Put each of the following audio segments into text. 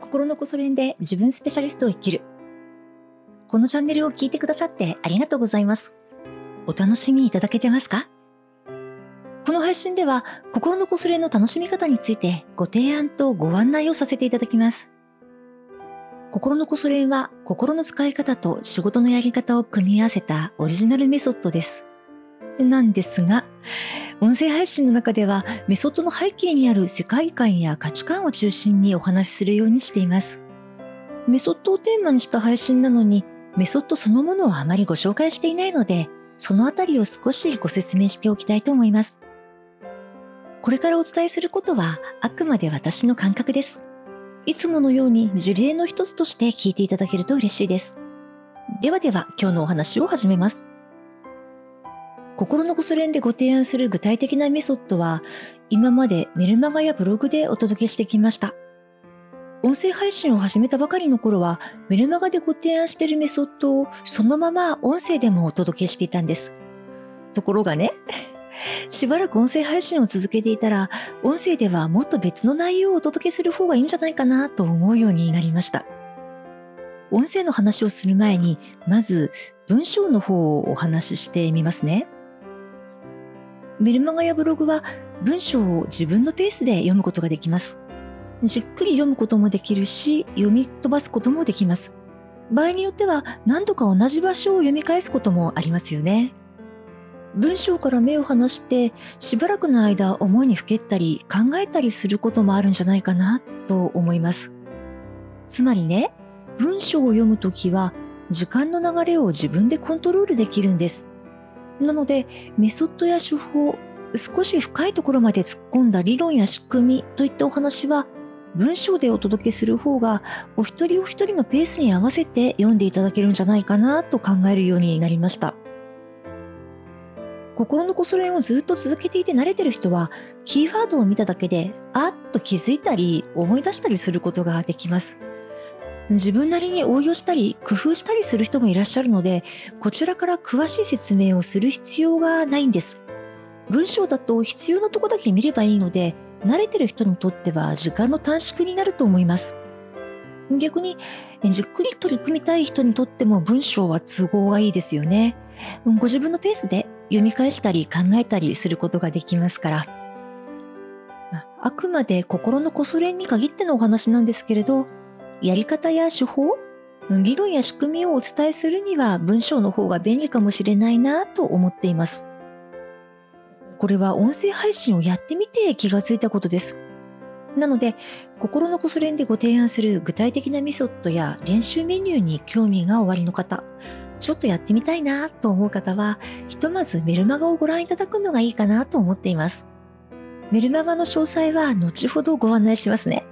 心のこそ練で自分スペシャリストを生きる。このチャンネルを聞いてくださってありがとうございます。お楽しみいただけてますか？この配信では心のこそ練の楽しみ方についてご提案とご案内をさせていただきます。心のこそ練は心の使い方と仕事のやり方を組み合わせたオリジナルメソッドです。なんですが、音声配信の中ではメソッドの背景にある世界観や価値観を中心にお話しするようにしています。メソッドをテーマにした配信なのに、メソッドそのものをあまりご紹介していないので、そのあたりを少しご説明しておきたいと思います。これからお伝えすることはあくまで私の感覚です。いつものように事例の一つとして聞いていただけると嬉しいです。ではでは今日のお話を始めます。心のこそ練でご提案する具体的なメソッドは、今までメルマガやブログでお届けしてきました。音声配信を始めたばかりの頃は、メルマガでご提案しているメソッドをそのまま音声でもお届けしていたんです。ところがね、しばらく音声配信を続けていたら、音声ではもっと別の内容をお届けする方がいいんじゃないかなと思うようになりました。音声の話をする前に、まず文章の方をお話ししてみますね。メルマガやブログは文章を自分のペースで読むことができます。じっくり読むこともできるし、読み飛ばすこともできます。場合によっては何度か同じ場所を読み返すこともありますよね。文章から目を離してしばらくの間思いにふけったり考えたりすることもあるんじゃないかなと思います。つまりね、文章を読むときは時間の流れを自分でコントロールできるんです。なので、メソッドや手法、少し深いところまで突っ込んだ理論や仕組みといったお話は、文章でお届けする方が、お一人お一人のペースに合わせて読んでいただけるんじゃないかなと考えるようになりました。心のこそ練をずっと続けていて慣れてる人は、キーワードを見ただけで、あっと気づいたり、思い出したりすることができます。自分なりに応用したり工夫したりする人もいらっしゃるので、こちらから詳しい説明をする必要がないんです。文章だと必要なとこだけ見ればいいので、慣れてる人にとっては時間の短縮になると思います。逆に、じっくり取り組みたい人にとっても文章は都合がいいですよね。ご自分のペースで読み返したり考えたりすることができますから。あくまで心のこそ練に限ってのお話なんですけれど、やり方や手法、理論や仕組みをお伝えするには文章の方が便利かもしれないなと思っています。これは音声配信をやってみて気がついたことです。なので、心のこそ練でご提案する具体的なメソッドや練習メニューに興味がおありの方、ちょっとやってみたいなと思う方は、ひとまずメルマガをご覧いただくのがいいかなと思っています。メルマガの詳細は後ほどご案内しますね。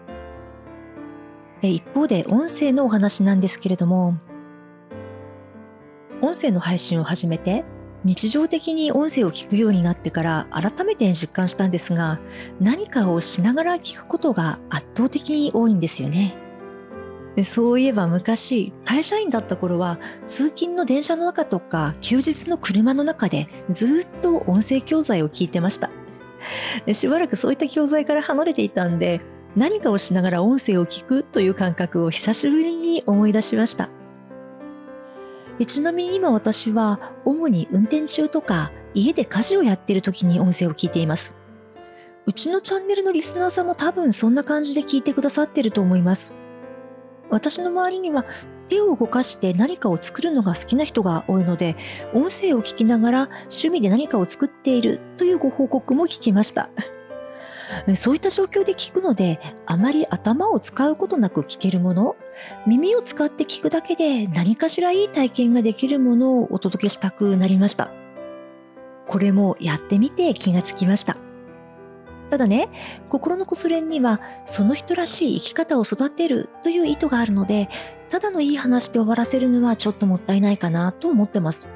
一方で音声のお話なんですけれども、音声の配信を始めて、日常的に音声を聞くようになってから改めて実感したんですが、何かをしながら聞くことが圧倒的に多いんですよね。そういえば昔、会社員だった頃は、通勤の電車の中とか、休日の車の中でずっと音声教材を聞いてました。しばらくそういった教材から離れていたんで、何かをしながら音声を聞くという感覚を久しぶりに思い出しました。ちなみに今私は主に運転中とか家で家事をやっている時に音声を聞いています。うちのチャンネルのリスナーさんも多分そんな感じで聞いてくださっていると思います。私の周りには手を動かして何かを作るのが好きな人が多いので、音声を聞きながら趣味で何かを作っているというご報告も聞きました。そういった状況で聞くので、あまり頭を使うことなく聞けるもの、耳を使って聞くだけで何かしらいい体験ができるものをお届けしたくなりました。これもやってみて気がつきました。ただね、心のこそ練にはその人らしい生き方を育てるという意図があるので、ただのいい話で終わらせるのはちょっともったいないかなと思ってます。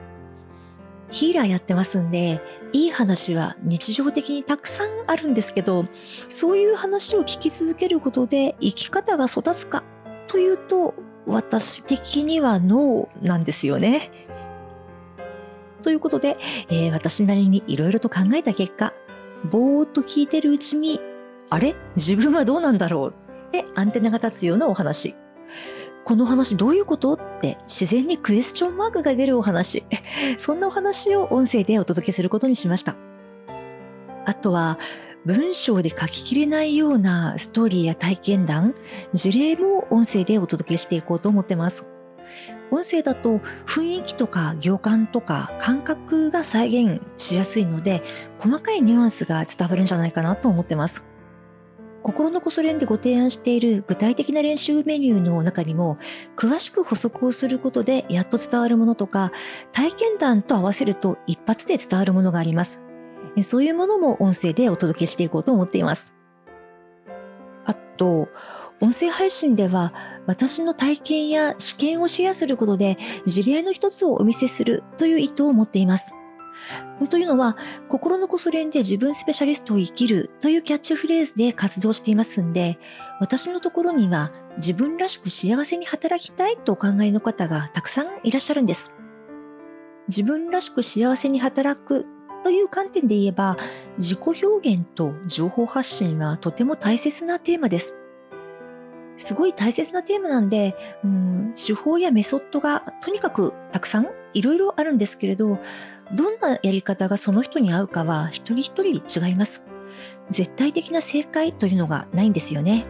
ヒーラーやってますんで、いい話は日常的にたくさんあるんですけど、そういう話を聞き続けることで生き方が育つかというと、私的にはノーなんですよね。ということで、えー、私なりにいろいろと考えた結果、ぼーっと聞いてるうちに、あれ？自分はどうなんだろう？ってアンテナが立つようなお話。この話どういうこと？って自然にクエスチョンマークが出るお話。そんなお話を音声でお届けすることにしました。あとは、文章で書ききれないようなストーリーや体験談、事例も音声でお届けしていこうと思ってます。音声だと雰囲気とか行間とか感覚が再現しやすいので、細かいニュアンスが伝わるんじゃないかなと思ってます。心のこそ練でご提案している具体的な練習メニューの中にも、詳しく補足をすることでやっと伝わるものとか、体験談と合わせると一発で伝わるものがあります。そういうものも音声でお届けしていこうと思っています。あと、音声配信では私の体験や試験をシェアすることで事例の一つをお見せするという意図を持っています。というのは、心のこそ練で自分スペシャリストを生きるというキャッチフレーズで活動していますんで、私のところには自分らしく幸せに働きたいとお考えの方がたくさんいらっしゃるんです。自分らしく幸せに働くという観点で言えば、自己表現と情報発信はとても大切なテーマです。すごい大切なテーマなんで、うん、手法やメソッドがとにかくたくさんいろいろあるんですけれど、どんなやり方がその人に合うかは一人一人違います。絶対的な正解というのがないんですよね。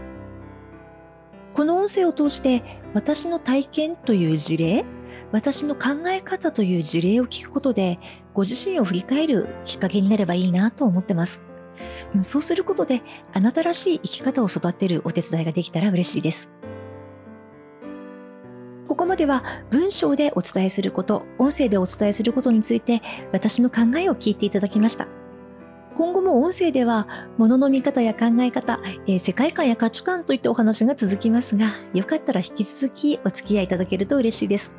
この音声を通して私の体験という事例、私の考え方という事例を聞くことでご自身を振り返るきっかけになればいいなと思ってます。そうすることであなたらしい生き方を育てるお手伝いができたら嬉しいです。ここまでは文章でお伝えすること、音声でお伝えすることについて私の考えを聞いていただきました。今後も音声では物の見方や考え方、えー、世界観や価値観といったお話が続きますが、よかったら引き続きお付き合いいただけると嬉しいです。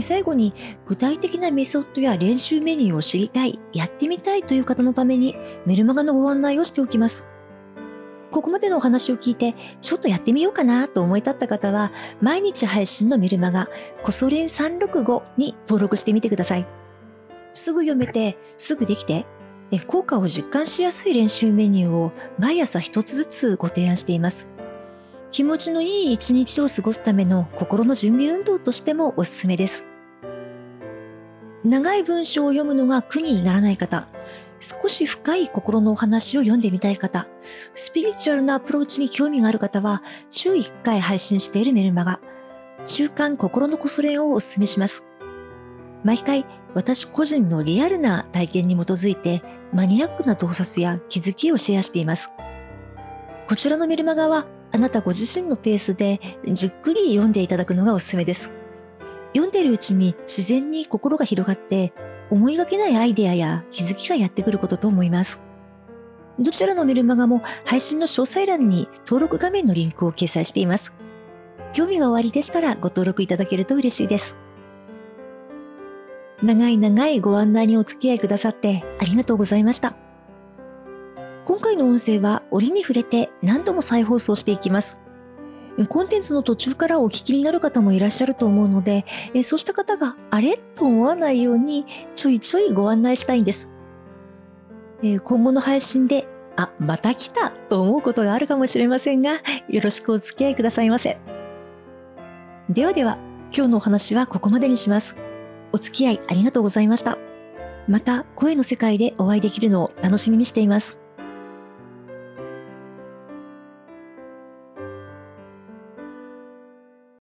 最後に具体的なメソッドや練習メニューを知りたい、やってみたいという方のためにメルマガのご案内をしておきます。ここまでのお話を聞いて、ちょっとやってみようかなと思い立った方は、毎日配信のメルマガ、コソレン365に登録してみてください。すぐ読めて、すぐできて、効果を実感しやすい練習メニューを毎朝一つずつご提案しています。気持ちのいい一日を過ごすための心の準備運動としてもおすすめです。長い文章を読むのが苦にならない方、少し深い心のお話を読んでみたい方、スピリチュアルなアプローチに興味がある方は、週1回配信しているメルマガ、週刊心のこそれをお勧めします。毎回、私個人のリアルな体験に基づいて、マニアックな洞察や気づきをシェアしています。こちらのメルマガは、あなたご自身のペースでじっくり読んでいただくのがおすすめです。読んでいるうちに自然に心が広がって思いがけないアイデアや気づきがやってくることと思います。どちらのメルマガも配信の詳細欄に登録画面のリンクを掲載しています。興味がおありでしたらご登録いただけると嬉しいです。長い長いご案内にお付き合いくださってありがとうございました。今回の音声は折に触れて何度も再放送していきます。コンテンツの途中からお聞きになる方もいらっしゃると思うので、そうした方があれ？と思わないようにちょいちょいご案内したいんです。今後の配信で、あ、また来たと思うことがあるかもしれませんが、よろしくお付き合いくださいませ。ではでは、今日のお話はここまでにします。お付き合いありがとうございました。また声の世界でお会いできるのを楽しみにしています。